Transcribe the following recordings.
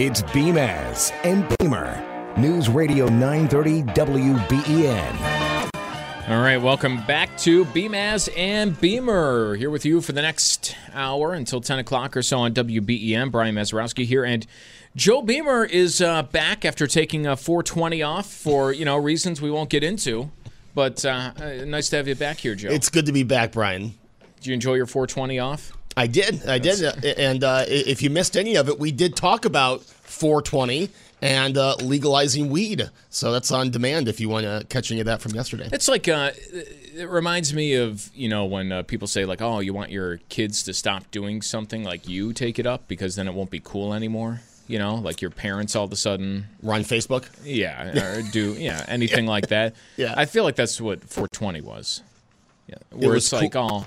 It's Beamaz and Beamer. News Radio 930 WBEN. All right, welcome back to Beamaz and Beamer. Here with you for the next hour until 10 o'clock or so on WBEN. Brian Mazurowski here. And Joe Beamer is uh, back after taking a 420 off for, you know, reasons we won't get into. But uh, uh, nice to have you back here, Joe. It's good to be back, Brian. Did you enjoy your 420 off? I did. I did. Uh, and uh, if you missed any of it, we did talk about 420 and uh, legalizing weed. So that's on demand if you want to catch any of that from yesterday. It's like uh, it reminds me of you know when uh, people say like, oh, you want your kids to stop doing something, like you take it up because then it won't be cool anymore. You know, like your parents all of a sudden run Facebook. Yeah, or do yeah anything yeah. like that. Yeah, I feel like that's what 420 was. Yeah, where it was it's cool. like, oh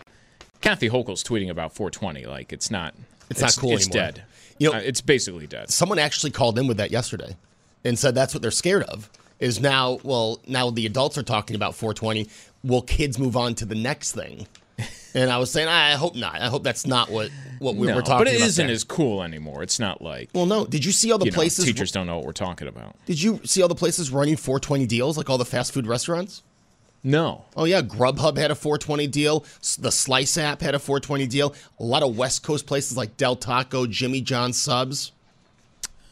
Kathy Hochul's tweeting about 420. Like it's not. It's, it's not cool it's anymore. dead. You know, uh, it's basically dead. Someone actually called in with that yesterday, and said that's what they're scared of. Is now, well, now the adults are talking about 420. Will kids move on to the next thing? And I was saying, I hope not. I hope that's not what what we no, were talking about. But it about isn't there. as cool anymore. It's not like. Well, no. Did you see all the places? Know, teachers don't know what we're talking about. Did you see all the places running 420 deals, like all the fast food restaurants? No. Oh yeah, Grubhub had a 420 deal. The Slice app had a 420 deal. A lot of West Coast places like Del Taco, Jimmy John Subs.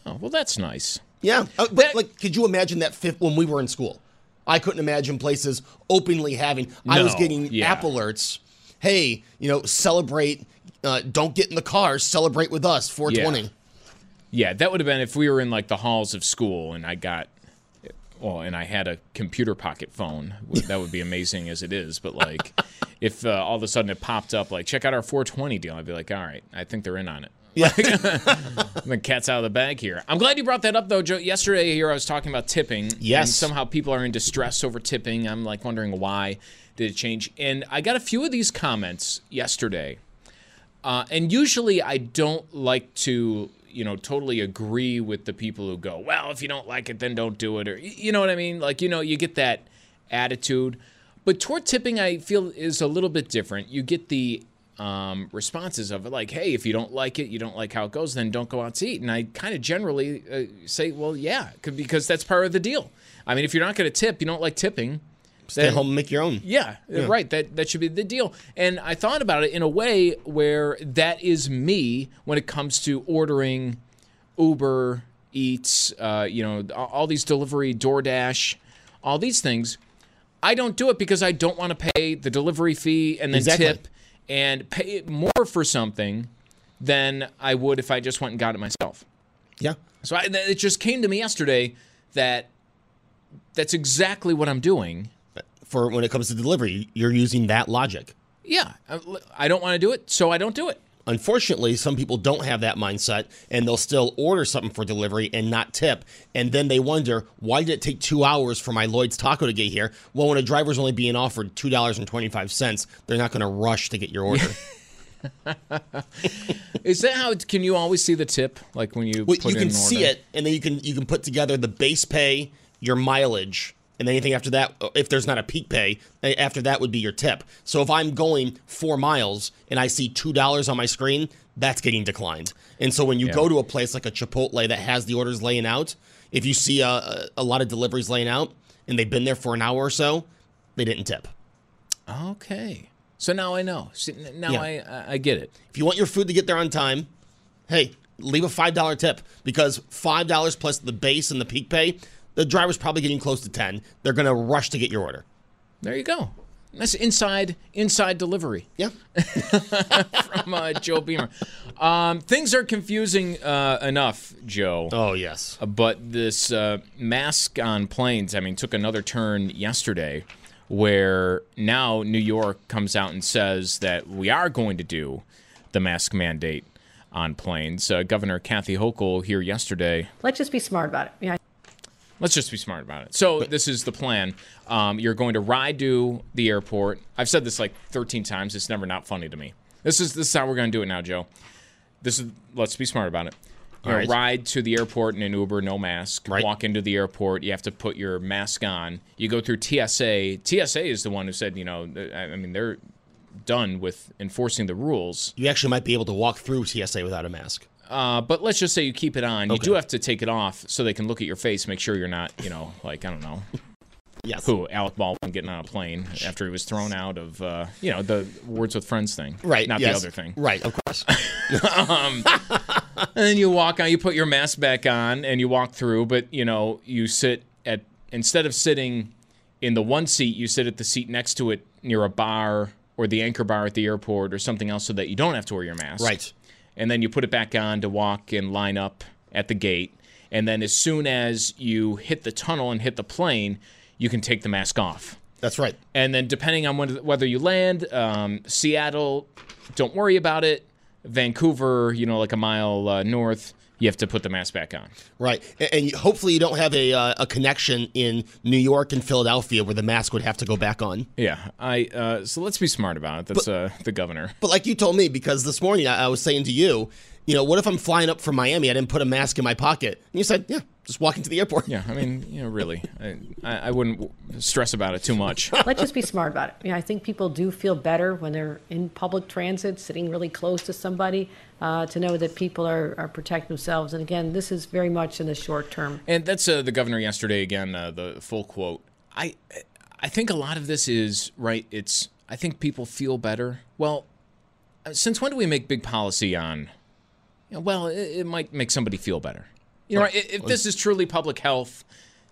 Oh well, that's nice. Yeah, uh, but that, like, could you imagine that fifth when we were in school? I couldn't imagine places openly having. No, I was getting yeah. app alerts. Hey, you know, celebrate. Uh, don't get in the car. Celebrate with us. 420. Yeah. yeah, that would have been if we were in like the halls of school and I got well, and I had a computer pocket phone. That would be amazing as it is. But like, if uh, all of a sudden it popped up, like, check out our 420 deal, I'd be like, all right, I think they're in on it. Yeah. the cat's out of the bag here. I'm glad you brought that up, though, Joe. Yesterday here, I was talking about tipping. Yes. And somehow people are in distress over tipping. I'm like wondering why did it change. And I got a few of these comments yesterday. Uh, and usually I don't like to you know totally agree with the people who go well if you don't like it then don't do it or you know what i mean? Like you know you get that attitude. But toward tipping i feel is a little bit different. You get the um, responses of it like hey if you don't like it you don't like how it goes then don't go out to eat. And i kind of generally uh, say well yeah because that's part of the deal. I mean if you're not going to tip you don't like tipping Stay then, home and make your own. Yeah, yeah, right. That that should be the deal. And I thought about it in a way where that is me when it comes to ordering Uber Eats, uh, you know, all these delivery, DoorDash, all these things. I don't do it because I don't want to pay the delivery fee and then exactly. tip and pay more for something than I would if I just went and got it myself. Yeah. So I, it just came to me yesterday that that's exactly what I'm doing for when it comes to delivery. You're using that logic. Yeah, I don't want to do it, so I don't do it. Unfortunately, some people don't have that mindset and they'll still order something for delivery and not tip. And then they wonder, why did it take two hours for my Lloyd's taco to get here? Well, when a driver's only being offered $2.25, they're not going to rush to get your order. Is that how? Can you always see the tip, like when you? Well, you can see it, and then you can you can put together the base pay, your mileage, and anything after that, uh, if there's not a peak pay, after that would be your tip. So if I'm going four miles and I see two dollars on my screen, that's getting declined. And so when you yeah. go to a place like a Chipotle that has the orders laying out, if you see a, a lot of deliveries laying out and they've been there for an hour or so, they didn't tip. Okay. So now I know. See, now Yeah. I I- I get it. If you want your food to get there on time, hey, leave a five dollar tip because five dollars plus the base and the peak pay, the driver's probably getting close to ten. They're gonna rush to get your order. There you go. That's inside inside delivery Yeah. from uh, Joe Beamer. Um, things are confusing uh, enough, Joe. Oh yes. But this uh, mask on planes, I mean, took another turn yesterday where now New York comes out and says that we are going to do the mask mandate on planes. Uh, Governor Kathy Hochul here yesterday Let's just be smart about it. Yeah, Let's just be smart about it. So this is the plan. Um, you're going to ride to the airport. I've said this like 13 times. It's never not funny to me. This is this is how we're going to do it now, Joe. This is let's be smart about it. You're right. ride to the airport in an Uber, no mask. Right. Walk into the airport. You have to put your mask on. You go through TSA. TSA is the one who said, you know, I I mean, they're done with enforcing the rules. You actually might be able to walk through TSA without a mask. Uh, but let's just say you keep it on. You do have to take it off so they can look at your face, make sure you're not, you know, like I don't know, Yes. who Alec Baldwin getting on a plane after he was thrown out of, uh, you know, the Words with Friends thing, Right. Not yes. the other thing. Right. Of course. And then you walk on, you put your mask back on, and you walk through. But you know, you sit at instead of sitting in the one seat, you sit at the seat next to it near a bar or the anchor bar at the airport or something else, so that you don't have to wear your mask. right. And then you put it back on to walk and line up at the gate. And then as soon as you hit the tunnel and hit the plane, you can take the mask off. That's right. And then depending on when, whether you land, um, Seattle, don't worry about it. Vancouver, you know, like a mile uh, north, you have to put the mask back on. Right. And, and hopefully you don't have a uh, a connection in New York and Philadelphia where the mask would have to go back on. Yeah, I. Uh, so let's be smart about it. That's uh, the governor. But like you told me, because this morning I, I was saying to you, you know, what if I'm flying up from Miami? I didn't put a mask in my pocket. And you said, yeah, just walk into the airport. Yeah, I mean, you know, really, I, I, I wouldn't stress about it too much. let's just be smart about it. Yeah, I think people do feel better when they're in public transit, sitting really close to somebody, uh, to know that people are, are protecting themselves. And again, this is very much in the short term. And that's uh, the governor yesterday again. Uh, the full quote. I I think a lot of this is right. It's I think people feel better. Well, uh, since when do we make big policy on? You know, well, it, it might make somebody feel better. You know, right? if if this is truly public health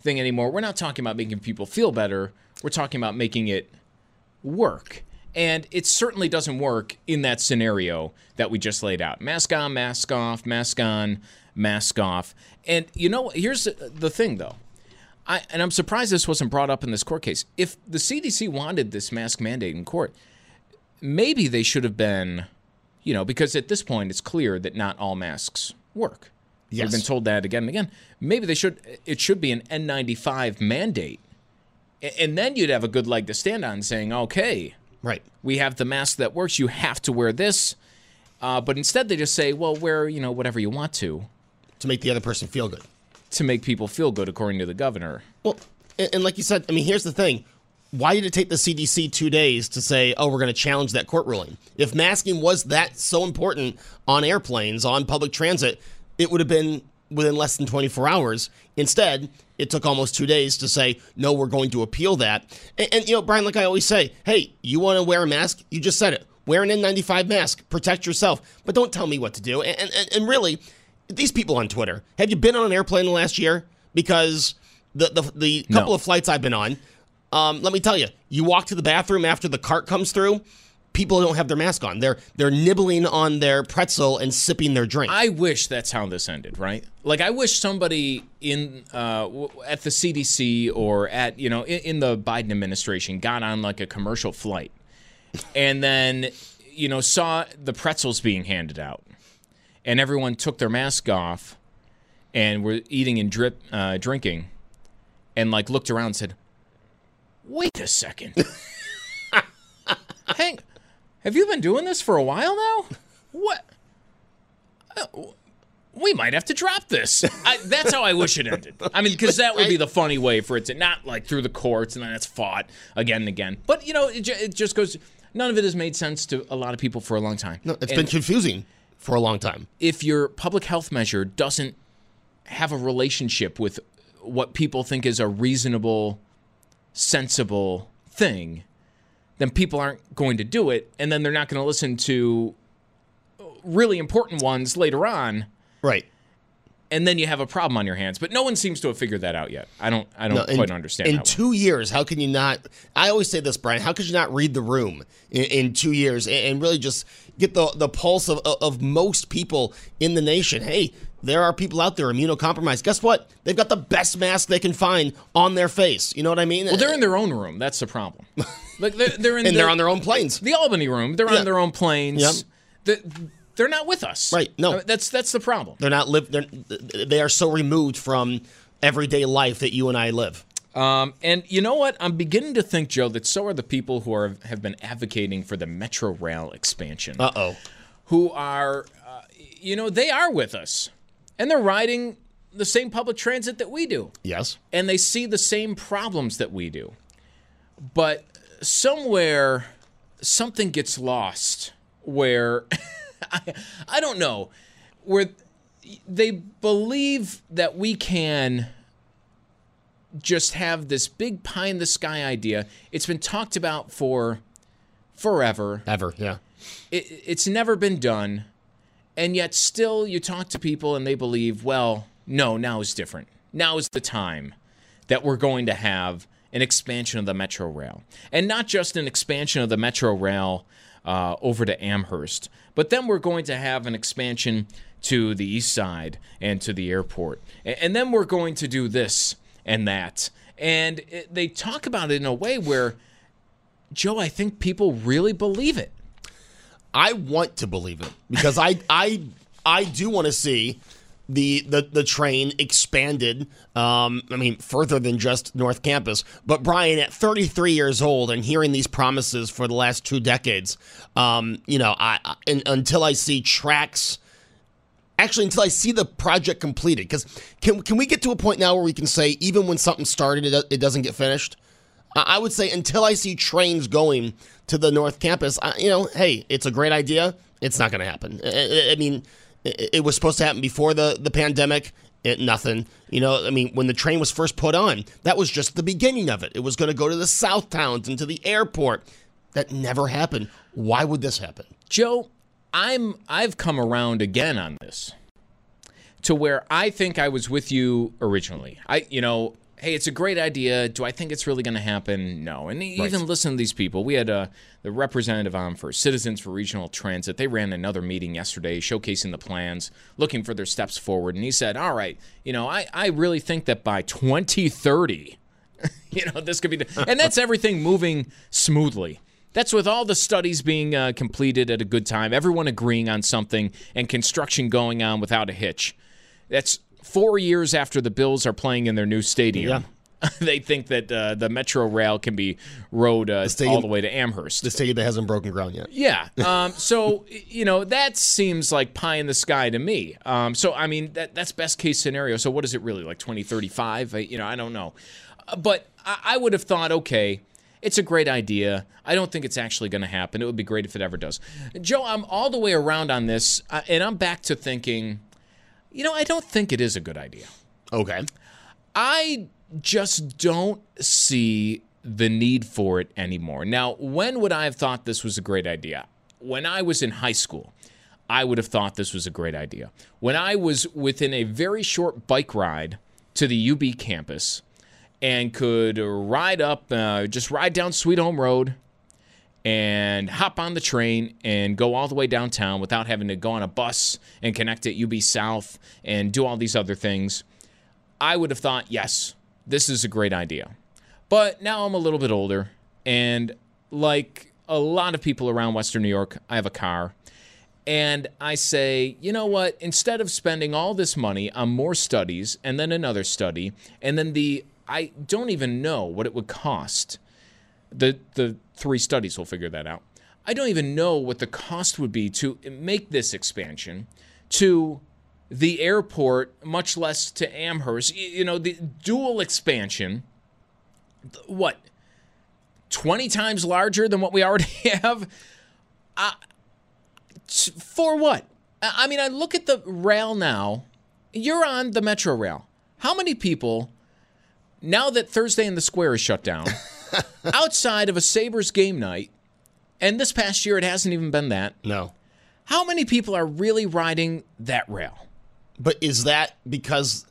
thing anymore, we're not talking about making people feel better. We're talking about making it work. And it certainly doesn't work in that scenario that we just laid out. Mask on, mask off, mask on, mask off. And you know, here's the- the thing though. I, and I'm surprised this wasn't brought up in this court case. If the CDC wanted this mask mandate in court, maybe they should have been, you know, because at this point it's clear that not all masks work. Yes. We've been told that again and again. Maybe they should. It should be an N95 mandate, and then you'd have a good leg to stand on, saying, "Okay, Right. we have the mask that works. You have to wear this." Uh, but instead, they just say, "Well, wear you know whatever you want to To make the other person feel good. to make people feel good," according to the governor. Well, and, and like you said, I mean, here's the thing. Why did it take the CDC two days to say, oh, we're going to challenge that court ruling? If masking was that so important on airplanes, on public transit, it would have been within less than 24 hours. Instead, it took almost two days to say, no, we're going to appeal that. And, and you know, Brian, like I always say, hey, you want to wear a mask? You just said it. Wear an N95 mask. Protect yourself. But don't tell me what to do. And, and, and really, these people on Twitter, have you been on an airplane in the last year? Because the, the, the couple No. of flights I've been on, um, let me tell you, you walk to the bathroom after the cart comes through, people don't have their mask on. They're they're nibbling on their pretzel and sipping their drink. I wish that's how this ended, right? Like I wish somebody in uh, at the CDC or at you know in, in the Biden administration got on like a commercial flight, and then you know saw the pretzels being handed out, and everyone took their mask off, and were eating and drip uh, drinking, and like looked around and said, "Wait a second, hang, have you been doing this for a while now? What?" Uh, we might have to drop this. I, that's how I wish it ended. I mean, because that would be the funny way for it to not like through the courts and then it's fought again and again. But you know, it, it just goes. None of it has made sense to a lot of people for a long time. no, it's And been confusing for a long time. if your public health measure doesn't have a relationship with what people think is a reasonable, sensible thing, then people aren't going to do it, and then they're not going to listen to really important ones later on, Right. and then you have a problem on your hands. But no one seems to have figured that out yet. I don't. I don't No, in- quite understand. In two years, how can you not? I always say this, Brian. How could you not read the room in, in two years and, and really just get the the pulse of, of most people in the nation? Hey, there are people out there immunocompromised. Guess what? They've got the best mask they can find on their face. You know what I mean? Well, they're in their own room. That's the problem. Like they're, they're in and they're on their own planes. the Albany room. They're Yeah. on their own planes. Yep. The- they're not with us. Right, no. I mean, that's that's the problem. They're not live. They're, they are so removed from everyday life that you and I live. Um, and you know what? I'm beginning to think, Joe, that so are the people who are have been advocating for the Metro Rail expansion. Uh oh. who are, uh, you know, they are with us, and they're riding the same public transit that we do, Yes. and they see the same problems that we do. But somewhere, something gets lost where I, I don't know where they believe that we can just have this big pie in the sky idea. It's been talked about for forever Ever. Yeah. it, it's never been done, and yet still you talk to people and they believe, well, no, now is different. Now is the time that we're going to have an expansion of the Metro Rail, and not just an expansion of the Metro Rail uh, over to Amherst, but then we're going to have an expansion to the east side and to the airport, and then we're going to do this and that, and they talk about it in a way where. Joe, I think people really believe it. I want to believe it because I I I do want to see the the the train expanded. Um, I mean, further than just North Campus. But Brian, at 33 years old and hearing these promises for the last two decades, um, you know, I, I until I see tracks. Actually, until I see the project completed, because can can we get to a point now where we can say even when something started, it, it doesn't get finished? I would say until I see trains going to the North Campus, I, you know, hey, it's a great idea. It's not going to happen. I, I- I mean, it, it was supposed to happen before the the pandemic. It nothing. You know, I mean, when the train was first put on, that was just the beginning of it. It was going to go to the south towns and to the airport. That never happened. Why would this happen? Joe, I'm I've come around again on this to where I think I was with you originally. I you know, hey, it's a great idea. Do I think it's really going to happen? No. And even listen to these people. We had uh, the representative on for Citizens for Regional Transit. They ran another meeting yesterday showcasing the plans, looking for their steps forward. And he said, all right, you know, I, I really think that by 2030, you know, this could be, the, and that's everything moving smoothly. That's with all the studies being uh, completed at a good time, everyone agreeing on something, and construction going on without a hitch. That's four years after the Bills are playing in their new stadium. they think that uh, the Metro Rail can be rode uh, stadium- all the way to Amherst. The stadium that hasn't broken ground yet. Yeah. Um, so you know that seems like pie in the sky to me. Um, so I mean that that's best case scenario. So what is it really like 2035? You know I don't know, Uh, but I, I would have thought okay. It's a great idea. I don't think it's actually going to happen. It would be great if it ever does. Joe, I'm all the way around on this, uh, and I'm back to thinking, you know, I don't think it is a good idea. Okay. I just don't see the need for it anymore. Now, when would I have thought this was a great idea? When I was in high school, I would have thought this was a great idea. When I was within a very short bike ride to the UB campus and could ride up, uh, just ride down Sweet Home Road and hop on the train and go all the way downtown without having to go on a bus and connect at UB South and do all these other things. I would have thought, yes, this is a great idea. But now I'm a little bit older, and like a lot of people around Western New York, I have a car. And I say, you know what? Instead of spending all this money on more studies and then another study, and then the, I don't even know what it would cost. The, the three studies will figure that out. I don't even know what the cost would be to make this expansion to the airport, much less to Amherst. You know, the dual expansion, what, 20 times larger than what we already have? For what? I mean, I look at the rail now. You're on the Metro Rail. How many people, now that Thursday in the Square is shut down, outside of a Sabres game night, and this past year it hasn't even been that, No. how many people are really riding that rail? But is that because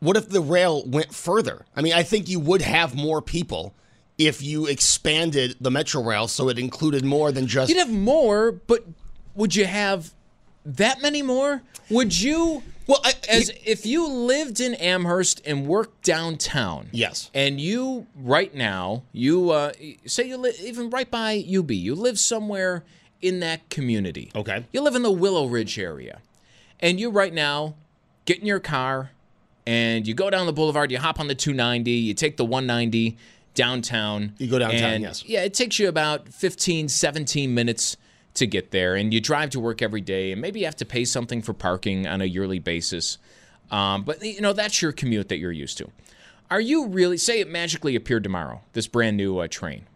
what if the rail went further? I mean, I think you would have more people if you expanded the Metro Rail so it included more than just You'd have more, but would you have that many more? Would you? Well, I- as if you lived in Amherst and worked downtown. Yes. And you right now, you uh, say you live even right by UB. You live somewhere in that community. Okay. You live in the Willow Ridge area, and you right now get in your car and you go down the boulevard. You hop on the 290. You take the 190 downtown. You go downtown, and, yes. Yeah, it takes you about 15, 17 minutes to get there, and you drive to work every day, and maybe you have to pay something for parking on a yearly basis. Um, but you know that's your commute that you're used to. Are you really say it magically appeared tomorrow? This brand new uh, train.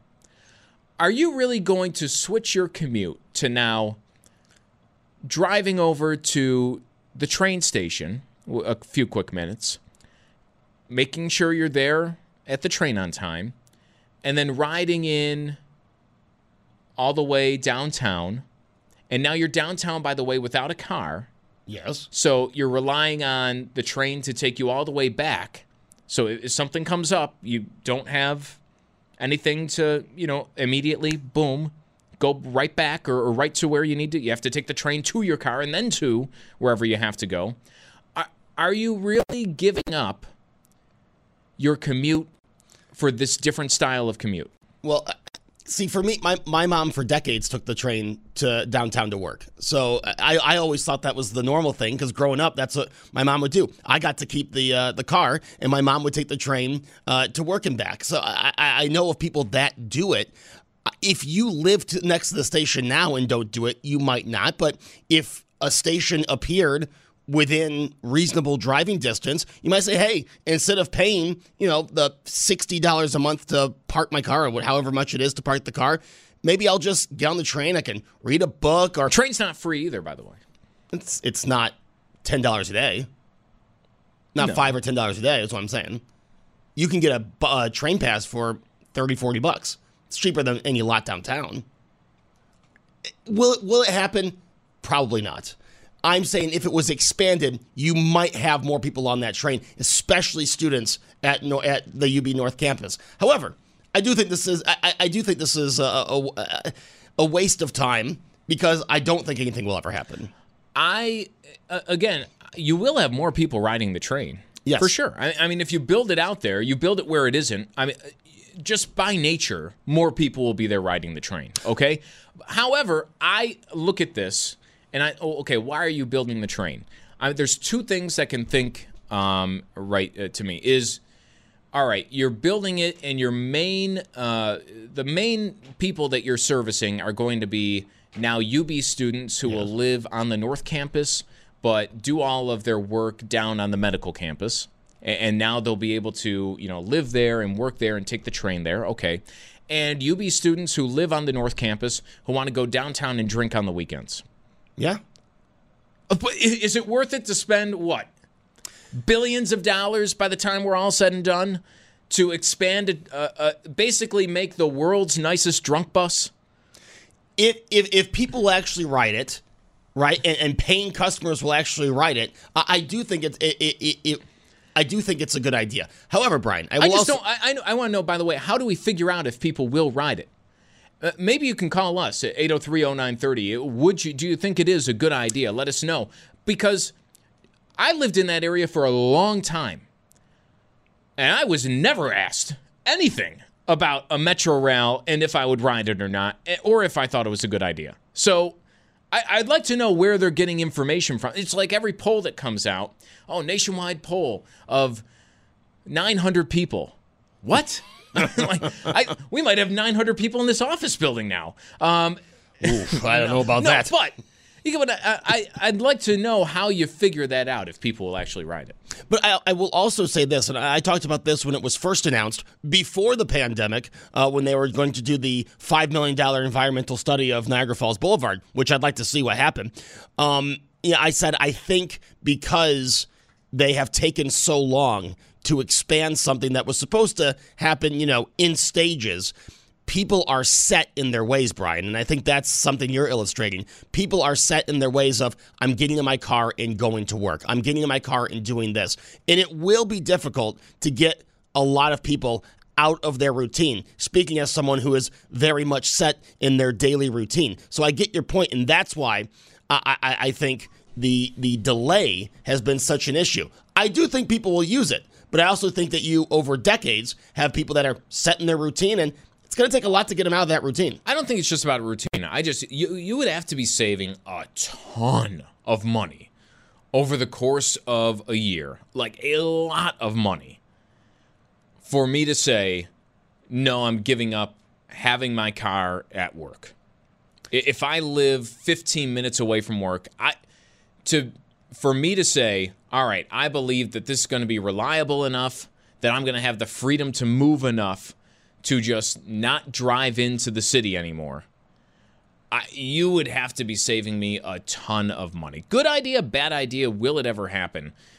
Are you really going to switch your commute to now driving over to the train station a few quick minutes, making sure you're there at the train on time, and then riding in all the way downtown. And now you're downtown, by the way, without a car. Yes. So you're relying on the train to take you all the way back. So if something comes up, you don't have anything to, you know, immediately, boom, go right back or, or right to where you need to. You have to take the train to your car and then to wherever you have to go. Are, are you really giving up your commute for this different style of commute? Well, see, for me, my, my mom for decades took the train to downtown to work. So I, I always thought that was the normal thing because growing up, that's what my mom would do. I got to keep the uh, the car, and my mom would take the train uh, to work and back. So I, I know of people that do it. If you live to, next to the station now and don't do it, you might not. But if a station appeared within reasonable driving distance, you might say, hey, instead of paying, you know, the $60 a month to park my car or however much it is to park the car, maybe I'll just get on the train. I can read a book or Train's not free either, by the way. it's, it's not $10 a day. Not No. 5 or $10 a day, is what I'm saying. You can get a, a train pass for 30, 40 bucks. It's cheaper than any lot downtown. Will it, will it happen? Probably not. I'm saying if it was expanded, you might have more people on that train, especially students at no, at the UB North campus. However, I do think this is I, I- I do think this is a, a, a waste of time because I don't think anything will ever happen. I uh, again, you will have more people riding the train. Yes. for sure. I, I mean, if you build it out there, you build it where it isn't. I mean, uh, just by nature, more people will be there riding the train. Okay. However, I look at this and I, oh, okay, why are you building the train? I, there's two things that can think um, right uh, to me is all right you're building it and your main uh, the main people that you're servicing are going to be now ub students who will live on the north campus but do all of their work down on the medical campus. And now they'll be able to you know live there and work there and take the train there okay. And ub students who live on the north campus who want to go downtown and drink on the weekends Yeah. Uh, but is it worth it to spend what billions of dollars by the time we're all said and done to expand it, uh, uh, basically make the world's nicest drunk bus? if if if people actually write it, right, and, and paying customers will actually write it, I, I do think it's it, it, it, it I do think it's a good idea. However, Brian, I will I just also don't. I, I, I want to know. By the way, how do we figure out if people will ride it? Uh, maybe you can call us at 8030930. Would you? Do you think it is a good idea? Let us know because I lived in that area for a long time, and I was never asked anything about a metro rail and if I would ride it or not, eh, or if I thought it was a good idea. So. I'd like to know where they're getting information from. It's like every poll that comes out. Oh, nationwide poll of 900 people. What? like, I, we might have 900 people in this office building now. Um, Oof, I don't know about no, that. but you know, but I, I, I'd like to know how you figure that out if people will actually ride it. But I, I will also say this, and I talked about this when it was first announced before the pandemic, uh, when they were going to do the $5 million environmental study of Niagara Falls Boulevard, which I'd like to see what happened. Um, yeah, I said, I think because they have taken so long to expand something that was supposed to happen, you know, in stages. People are set in their ways, Brian, and I think that's something you're illustrating. People are set in their ways of I'm getting in my car and going to work. I'm getting in my car and doing this. And it will be difficult to get a lot of people out of their routine. Speaking as someone who is very much set in their daily routine. So I get your point, and that's why I, I, I think the the delay has been such an issue. I do think people will use it, but I also think that you over decades have people that are set in their routine and it's going to take a lot to get them out of that routine. I don't think it's just about routine. I just you you would have to be saving a ton of money over the course of a year, like a lot of money, for me to say, no, I'm giving up having my car at work. If I live 15 minutes away from work, I to for me to say, all right, I believe that this is going to be reliable enough that I'm going to have the freedom to move enough to just not drive into the city anymore. I, you would have to be saving me a ton of money. Good idea, bad idea. Will it ever happen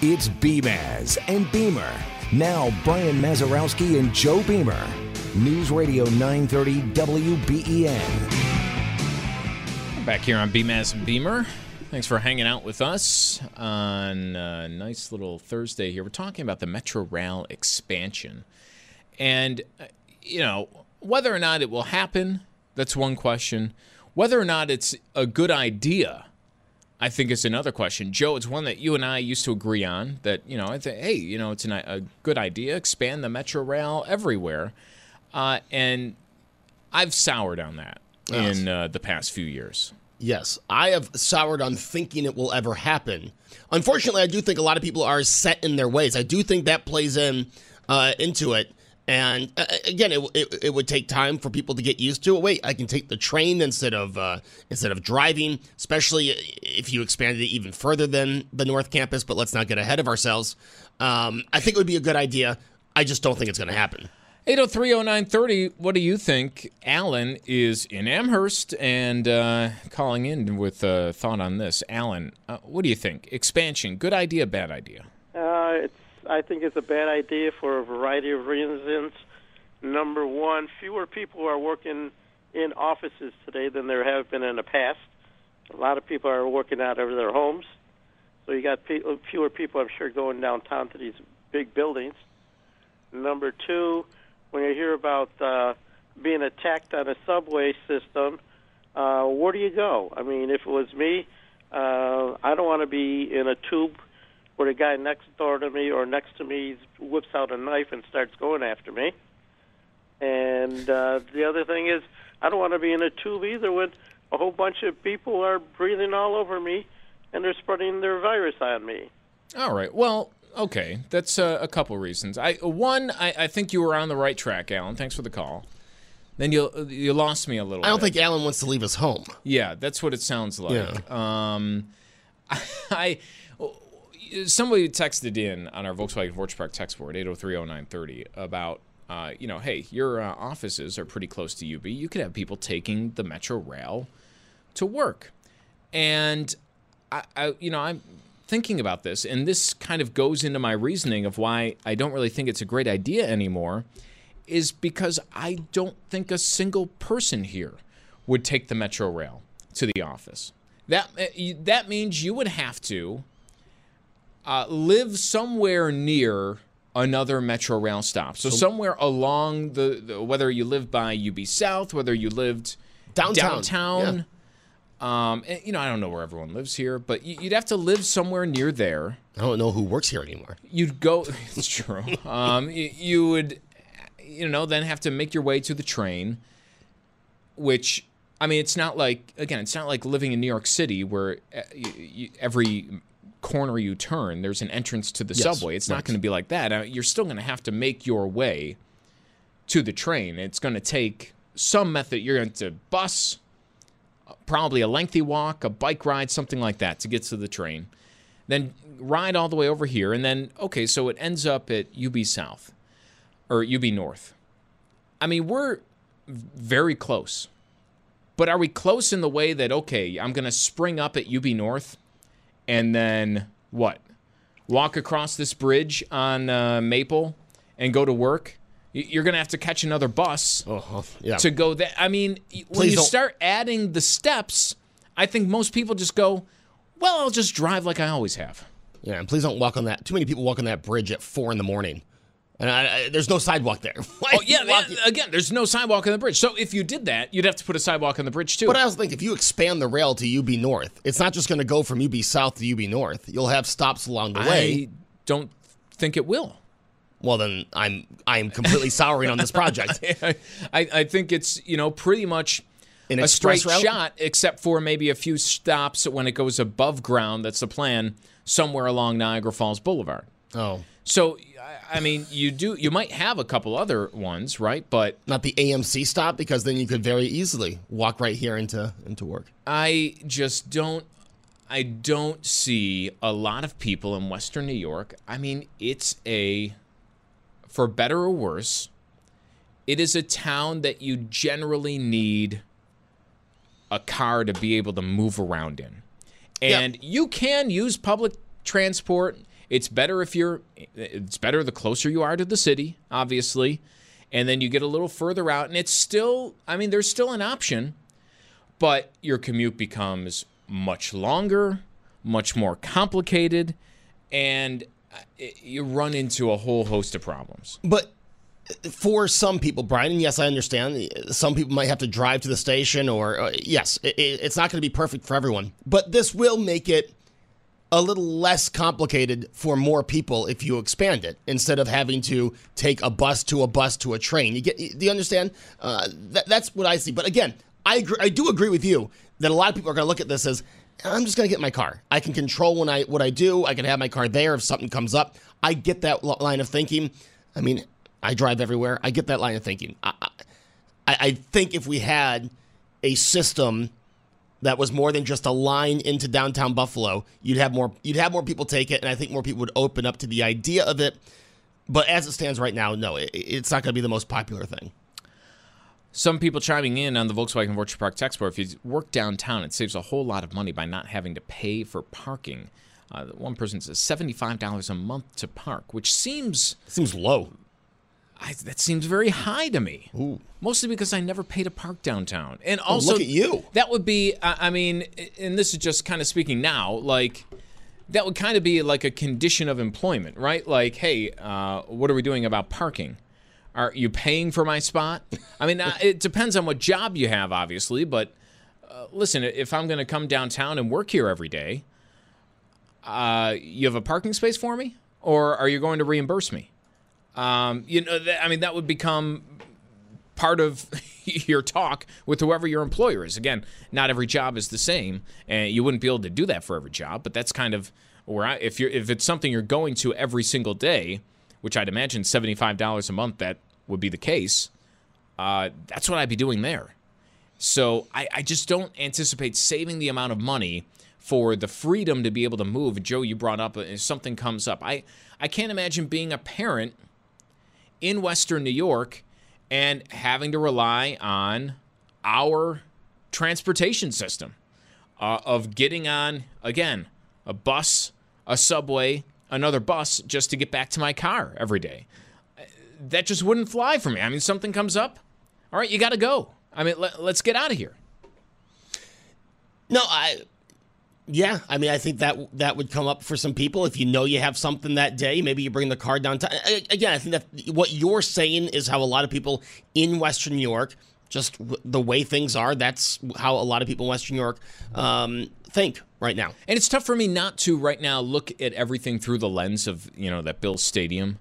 It's Beamaz and Beamer. Now, Brian Mazurowski and Joe Beamer. News Radio 930 WBEN. Back here on Beamaz and Beamer. Thanks for hanging out with us on a nice little Thursday here. We're talking about the Metro Rail expansion. And, uh, you know, whether or not it will happen, that's one question. Whether or not it's a good idea, I think is another question. Joe, it's one that you and I used to agree on that, you know, I think, hey, you know, it's an, a good idea. Expand the Metro Rail everywhere. Uh, and I've soured on that Yes. in uh, the past few years. Yes, I have soured on thinking it will ever happen. Unfortunately, I do think a lot of people are set in their ways. I do think that plays in uh, into it. And uh, again, it, it, it would take time for people to get used to it. Wait, I can take the train instead of uh, instead of driving, especially if you expanded it even further than the North Campus. But let's not get ahead of ourselves. Um, I think it would be a good idea. I just don't think it's going to happen. 8030930, what do you think? Alan is in Amherst and uh, calling in with a thought on this. Alan, uh, what do you think? Expansion, good idea, bad idea? Uh, it's. I think it's a bad idea for a variety of reasons. Number one, fewer people are working in offices today than there have been in the past. A lot of people are working out of their homes, so you got pe- fewer people, I'm sure, going downtown to these big buildings. Number two, when you hear about uh, being attacked on a subway system, uh, where do you go? I mean, if it was me, uh, I don't want to be in a tube where the guy next door to me or next to me whips out a knife and starts going after me. And uh, the other thing is, I don't want to be in a tube either when a whole bunch of people are breathing all over me and they're spreading their virus on me. All right. Well, okay. That's uh, a couple reasons. I One, I, I think you were on the right track, Alan. Thanks for the call. Then you you lost me a little. I don't bit. think Alan wants to leave his home. Yeah, that's what it sounds like. Um, I somebody texted in on our Volkswagen Orchard Park text board 8030930 about uh, you know, hey, your uh, offices are pretty close to UB. You could have people taking the Metro Rail to work, and I, I you know, I'm thinking about this, and this kind of goes into my reasoning of why I don't really think it's a great idea anymore, is because I don't think a single person here would take the Metro Rail to the office. That uh, that means you would have to uh, live somewhere near another Metro Rail stop. So somewhere along the, the whether you live by UB South, whether you lived Downtown, downtown. Um, and, you know, I don't know where everyone lives here, but you- you'd have to live somewhere near there. I don't know who works here anymore. You'd go. It's true. Um, you, you would, you know, then have to make your way to the train, which I mean, it's not like again, it's not like living in New York City where uh, every corner you turn there's an entrance to the Yes, subway. It's not going to be like that. Uh, you're still going to have to make your way to the train. It's going to take some method. You're going to bus, uh, probably a lengthy walk, a bike ride, something like that to get to the train. Then ride all the way over here, and then okay, so it ends up at UB South or UB North. I mean, we're very close. But are we close in the way that okay, I'm going to spring up at UB North and then what? Walk across this bridge on uh, Maple and go to work? You're going to have to catch another bus Oh, yeah. to go there. I mean, y- when you don't- start adding the steps, I think most people just go, well, I'll just drive like I always have. Yeah, and please don't walk on that. Too many people walk on that bridge at four in the morning, and I, I, there's no sidewalk there. Oh, yeah, again, there's no sidewalk on the bridge. So if you did that, you'd have to put a sidewalk on the bridge too. But I also think if you expand the rail to UB North, it's not just going to go from UB South to UB North. You'll have stops along the way. I don't think it will. Well, then I'm I'm completely souring on this project. I, I think it's you know pretty much An a straight route? shot, except for maybe a few stops when it goes above ground. That's the plan somewhere along Niagara Falls Boulevard. Oh, So I- mean, you do you might have a couple other ones, right? But not the AMC stop because then you could very easily walk right here into into work. I just don't I don't see a lot of people in Western New York. I mean, it's a for better or worse, it is a town that you generally need a car to be able to move around in. And you can use public transport. It's better if you're it's better the closer you are to the city, obviously. And then you get a little further out and it's still I mean, there's still an option but your commute becomes much longer, much more complicated, and uh, you run into a whole host of problems. But for some people, Brian, yes, I understand. Some people might have to drive to the station, or uh, yes, it- it's not going to be perfect for everyone. But this will make it a little less complicated for more people if you expand it instead of having to take a bus to a bus to a train. You get? Do you understand? Uh, that, that's what I see. But again, I agree, I do agree with you that a lot of people are going to look at this as I'm just going to get my car. I can control when I what I do. I can have my car there if something comes up. I get that line of thinking. I mean, I drive everywhere. I get that line of thinking. I, I, I think if we had a system that was more than just a line into downtown Buffalo, you'd have more you'd have more people take it, and I think more people would open up to the idea of it. But as it stands right now, no, it, it's not going to be the most popular thing. Some people chiming in on the Volkswagen Orchard Park text board. If you work downtown, it saves a whole lot of money by not having to pay for parking. Uh, one person says seventy-five dollars a month to park, which seems seems low. I, that seems very high to me. Ooh. Mostly because I never paid to park downtown, and Oh, also look at you. That would be, I I mean, and this is just kind of speaking now, like that would kind of be like a condition of employment, right? Like, hey, uh, what are we doing about parking? Are you paying for my spot? I mean, uh, it depends on what job you have, obviously, but uh, listen, if I'm going to come downtown and work here every day, uh, you have a parking space for me, or are you going to reimburse me? Um, you know, that, I mean, that would become part of your talk with whoever your employer is. Again, not every job is the same, and you wouldn't be able to do that for every job. But that's kind of where I, if you're if it's something you're going to every single day, which I'd imagine seventy five dollars a month that would be the case. uh, that's what I'd be doing there. So I, I just don't anticipate saving the amount of money for the freedom to be able to move. Joe, you brought up uh, if something comes up. I, I can't imagine being a parent in Western New York and having to rely on our transportation system uh, of getting on, again, a bus, a subway, another bus just to get back to my car every day. That just wouldn't fly for me. I mean, something comes up, all right, you got to go. I mean, let, us get out of here. No, I. Yeah, I mean, I think that that would come up for some people if you know you have something that day. Maybe you bring the car downtown. Again, I think that what you're saying is how a lot of people in Western New York, just the way things are, that's how a lot of people in Western New York um, think right now. And it's tough for me not to right now look at everything through the lens of you know that Bill Stadium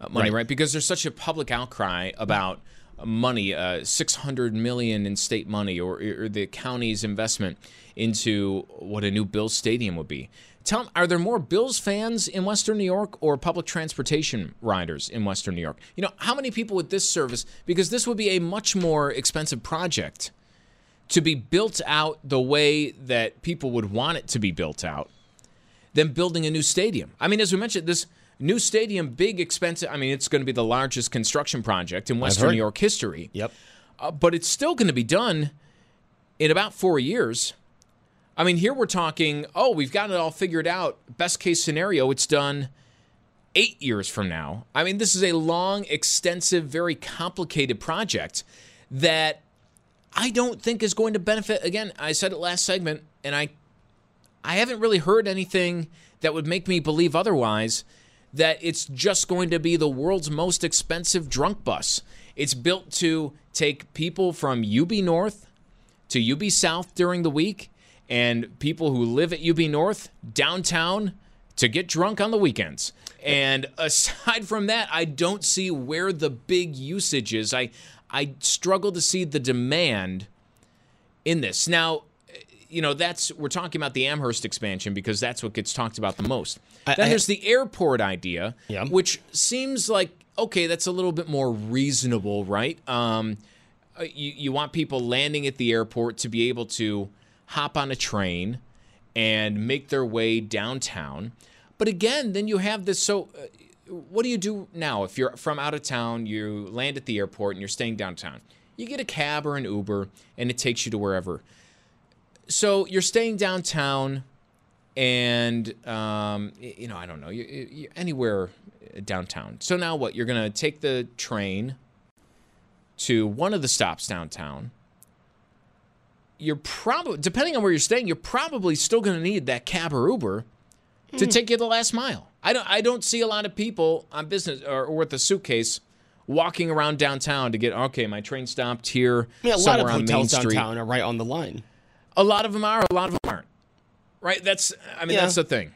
uh, money, right. right? Because there's such a public outcry about money, uh, 600 million in state money, or, or, the county's investment into what a new Bills stadium would be. Tell are there more Bills fans in Western New York or public transportation riders in Western New York? You know, how many people with this service? Because this would be a much more expensive project to be built out the way that people would want it to be built out than building a new stadium. I mean, as we mentioned, this New stadium, big, expensive. I mean, it's going to be the largest construction project in Western New York history. Yep. Uh, but it's still going to be done in about four years. I mean, here we're talking, oh, we've got it all figured out. Best case scenario, it's done eight years from now. I mean, this is a long, extensive, very complicated project that I don't think is going to benefit. Again, I said it last segment, and I, I haven't really heard anything that would make me believe otherwise that it's just going to be the world's most expensive drunk bus. It's built to take people from UB North to UB South during the week and people who live at UB North downtown to get drunk on the weekends. And aside from that, I don't see where the big usage is. I I struggle to see the demand in this. Now, you know, that's we're talking about the Amherst expansion because that's what gets talked about the most. I, then I, there's the airport idea, yeah. which seems like okay, that's a little bit more reasonable, right? Um, uh, you you want people landing at the airport to be able to hop on a train and make their way downtown. But again, then you have this. So, uh, what do you do now if you're from out of town? You land at the airport and you're staying downtown. You get a cab or an Uber, and it takes you to wherever so you're staying downtown, and um, you know I don't know you, you, anywhere downtown. So now what? You're gonna take the train to one of the stops downtown. You're probably depending on where you're staying, you're probably still gonna need that cab or Uber to mm. take you the last mile. I don't I don't see a lot of people on business or, or with a suitcase walking around downtown to get okay, my train stopped here. Yeah, a lot of hotels downtown are right on the line. A lot of them are, a lot of them aren't. Right? That's I mean yeah. that's the thing.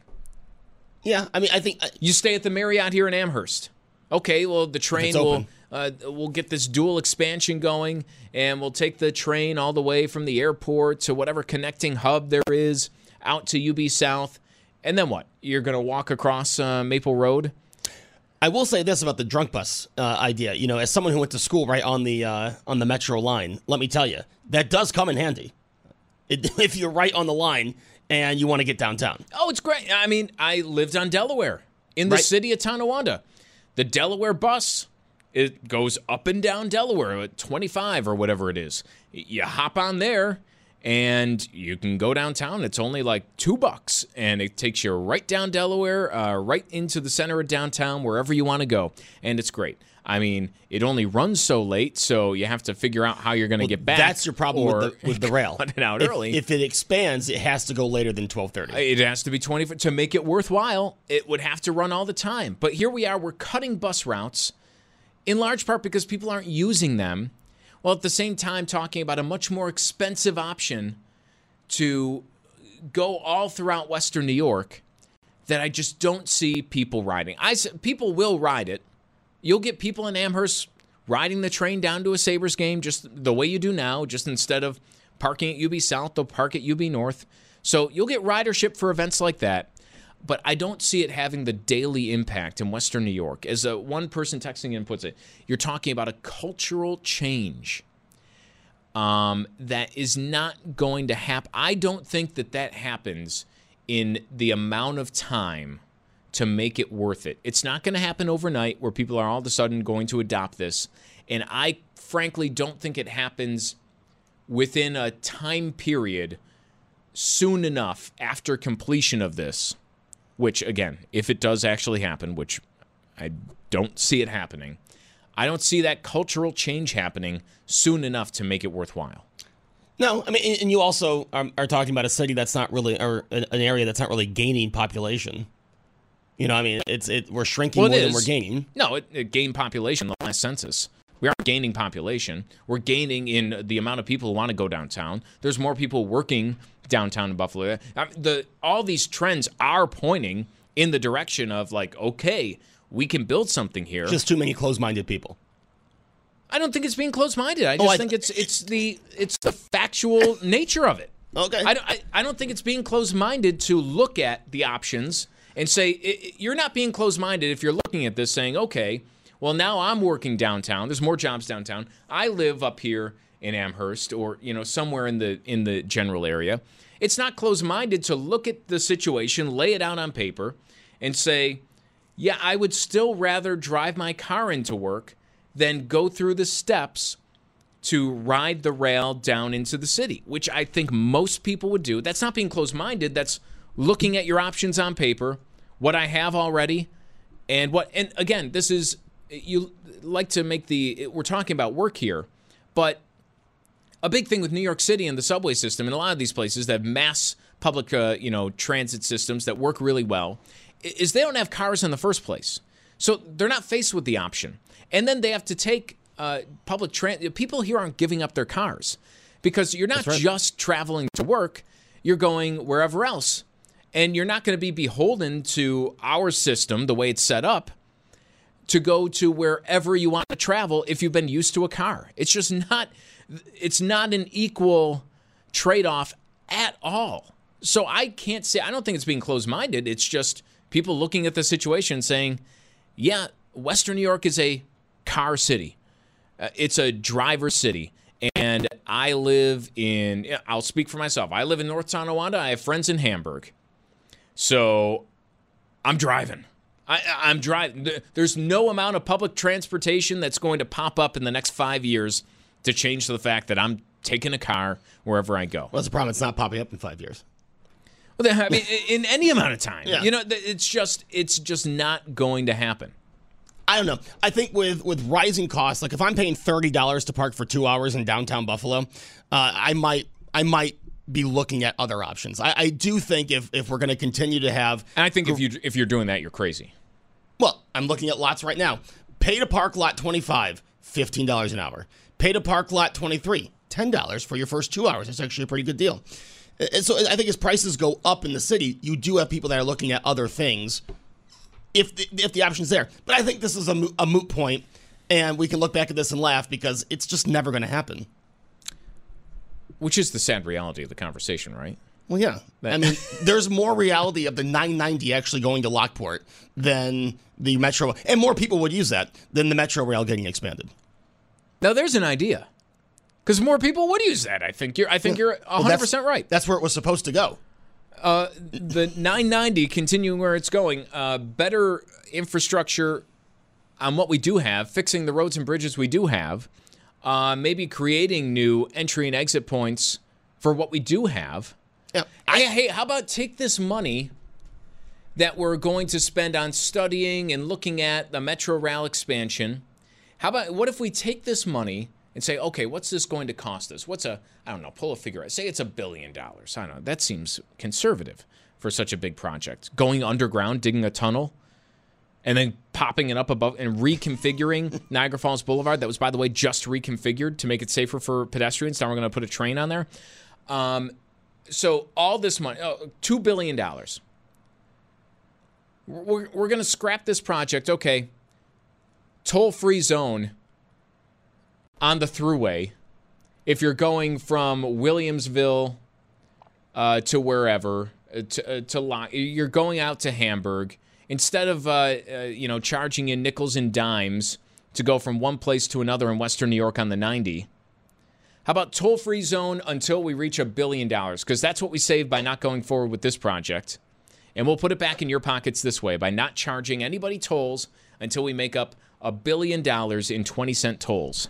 Yeah, I mean I think uh, you stay at the Marriott here in Amherst. Okay, well the train will uh, we'll get this dual expansion going, and we'll take the train all the way from the airport to whatever connecting hub there is out to UB South, and then what? You're going to walk across uh, Maple Road. I will say this about the drunk bus uh, idea. You know, as someone who went to school right on the uh, on the Metro line, let me tell you that does come in handy. if you're right on the line and you want to get downtown. Oh, it's great. I mean, I lived on Delaware in the right. city of Tonawanda. The Delaware bus it goes up and down Delaware at 25 or whatever it is. You hop on there and you can go downtown. It's only like two bucks, and it takes you right down Delaware, uh, right into the center of downtown, wherever you want to go, and it's great. I mean, it only runs so late, so you have to figure out how you're going to well, get back. That's your problem with the, with the rail. Cut it out if, early. If it expands, it has to go later than twelve thirty. It has to be twenty to make it worthwhile. It would have to run all the time. But here we are. We're cutting bus routes, in large part because people aren't using them. While at the same time talking about a much more expensive option to go all throughout Western New York that I just don't see people riding. I people will ride it You'll get people in Amherst riding the train down to a Sabres game just the way you do now, just instead of parking at UB South, they'll park at UB North. So you'll get ridership for events like that. but I don't see it having the daily impact in Western New York. As a one person texting in puts it, you're talking about a cultural change um, that is not going to happen. I don't think that that happens in the amount of time to make it worth it. It's not going to happen overnight where people are all of a sudden going to adopt this. And I frankly don't think it happens within a time period soon enough after completion of this, which, again, if it does actually happen, which I don't see it happening, I don't see that cultural change happening soon enough to make it worthwhile. No, I mean, and you also are, talking about a city that's not really, or an area that's not really gaining population. You know, I mean, it's it we're shrinking Well, more than we're gaining. No, it, it gained population the last census. We aren't gaining population. We're gaining in the amount of people who want to go downtown. There's more people working downtown in Buffalo. I mean, the all these trends are pointing in the direction of like, okay, we can build something here. Just too many closed-minded people. I don't think it's being closed-minded. I Oh, just I- think it's it's the it's the factual nature of it. Okay. I, don't- I, I don't think it's being closed-minded to look at the options and say i- i- you're not being closed-minded if you're looking at this saying, okay, well now I'm working downtown. There's more jobs downtown. I live up here in Amherst or you know somewhere in the in the general area. It's not closed-minded to look at the situation, lay it out on paper, and say, yeah, I would still rather drive my car into work than go through the steps to ride the rail down into the city, which I think most people would do. That's not being closed minded. That's looking at your options on paper, what I have already, and what. And again, this is you like to make the. We're talking about work here, but a big thing with New York City and the subway system and a lot of these places that have mass public, uh, you know, transit systems that work really well, is they don't have cars in the first place, so they're not faced with the option, and then they have to take uh, public transit. People here aren't giving up their cars because you're not just traveling to work; you're going wherever else, and you're not going to be beholden to our system the way it's set up to go to wherever you want to travel if you've been used to a car. It's just not it's not an equal trade-off at all. So I can't say I don't think it's being closed-minded. It's just people looking at the situation saying, "Yeah, Western New York is a car city. Uh, it's a driver city." And I live in i'll speak for myself. I live in North Tonawanda. I have friends in Hamburg. So I'm driving. I, I'm driving. There's no amount of public transportation that's going to pop up in the next five years to change the fact that I'm taking a car wherever I go. Well, that's the problem. It's not popping up in five years. Well, I mean, in any amount of time, Yeah. you know, it's just it's just not going to happen. I don't know. I think with with rising costs, like if I'm paying thirty dollars to park for two hours in downtown Buffalo, uh, I might I might be looking at other options. I, I do think if if we're going to continue to have, And I think if you if you're doing that, you're crazy. well, I'm looking at lots right now. Pay to park lot 25, $15 an hour. Pay to park lot 23, $10 for your first two hours. That's actually a pretty good deal. Uh, and so I think as prices go up in the city, you do have people that are looking at other things if the, if the option's there. But I think this is a, mo- a moot point, and we can look back at this and laugh because it's just never going to happen. Which is the sad reality of the conversation, right? Well, yeah. I mean, there's more reality of the 990 actually going to Lockport than the Metro, and more people would use that than the Metro Rail getting expanded. Now there's an idea, because more people would use that. I think you're. I think you're 100 Well, percent right. That's where it was supposed to go. Uh, the 990 continuing where it's going. Uh, better infrastructure on what we do have, fixing the roads and bridges we do have. Uh, maybe creating new entry and exit points for what we do have. Yeah. I, hey, how about take this money that we're going to spend on studying and looking at the Metro Rail expansion? How about what if we take this money and say, okay, what's this going to cost us? What's a, I don't know, pull a figure out. Say it's a billion dollars. I don't know. That seems conservative for such a big project. Going underground, digging a tunnel, and then popping it up above and reconfiguring Niagara Falls Boulevard. That was, by the way, just reconfigured to make it safer for pedestrians. Now we're going to put a train on there. Um, so all this money, oh, two billion dollars. We're, we're going to scrap this project. Okay, toll-free zone on the Thruway. If you're going from Williamsville uh, to wherever, uh, to, uh, to. You're going out to Hamburg instead of uh, uh, you know charging in nickels and dimes to go from one place to another in Western New York on the 90. How about toll free zone until we reach a billion dollars? Because that's what we save by not going forward with this project. And we'll put it back in your pockets this way by not charging anybody tolls until we make up a billion dollars in 20 cent tolls.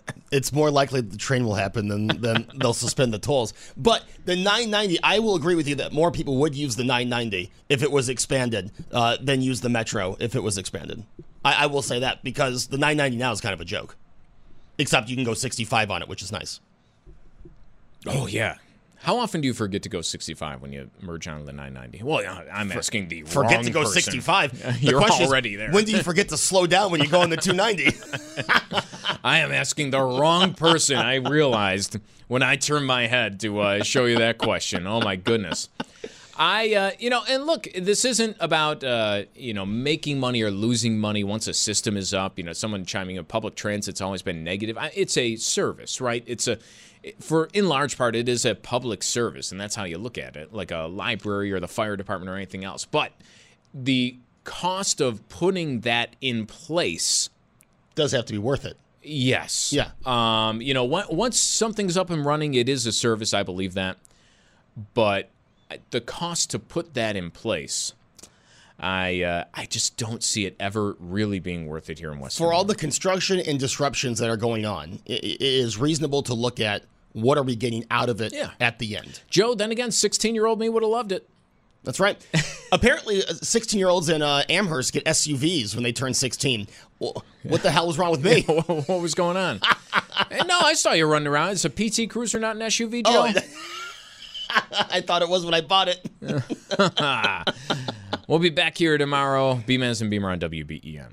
it's more likely the train will happen than, than they'll suspend the tolls. But the 990, I will agree with you that more people would use the 990 if it was expanded uh, than use the Metro if it was expanded. I, I will say that because the 990 now is kind of a joke. Except you can go 65 on it, which is nice. Oh, yeah. How often do you forget to go 65 when you merge on the 990? Well, I'm asking the forget to go person. 65. You're the already is, there. When do you forget to slow down when you go on the 290? I am asking the wrong person. I realized when I turned my head to uh, show you that question. Oh my goodness. I, uh, you know, and look, this isn't about, uh, you know, making money or losing money once a system is up. You know, someone chiming in public transit's always been negative. It's a service, right? It's a, for in large part, it is a public service, and that's how you look at it, like a library or the fire department or anything else. But the cost of putting that in place does have to be worth it. Yes. Yeah. Um, you know, once something's up and running, it is a service. I believe that. But the cost to put that in place, I uh, I just don't see it ever really being worth it here in West. For all the construction and disruptions that are going on, it is reasonable to look at what are we getting out of it yeah. at the end. Joe, then again, 16 year old me would have loved it. That's right. Apparently, 16 year olds in uh, Amherst get SUVs when they turn 16. What the hell was wrong with me? what was going on? no, I saw you running around. It's a PT Cruiser, not an SUV, Joe. Oh, I thought it was when I bought it. we'll be back here tomorrow. B-Mans and Beamer on WBEN.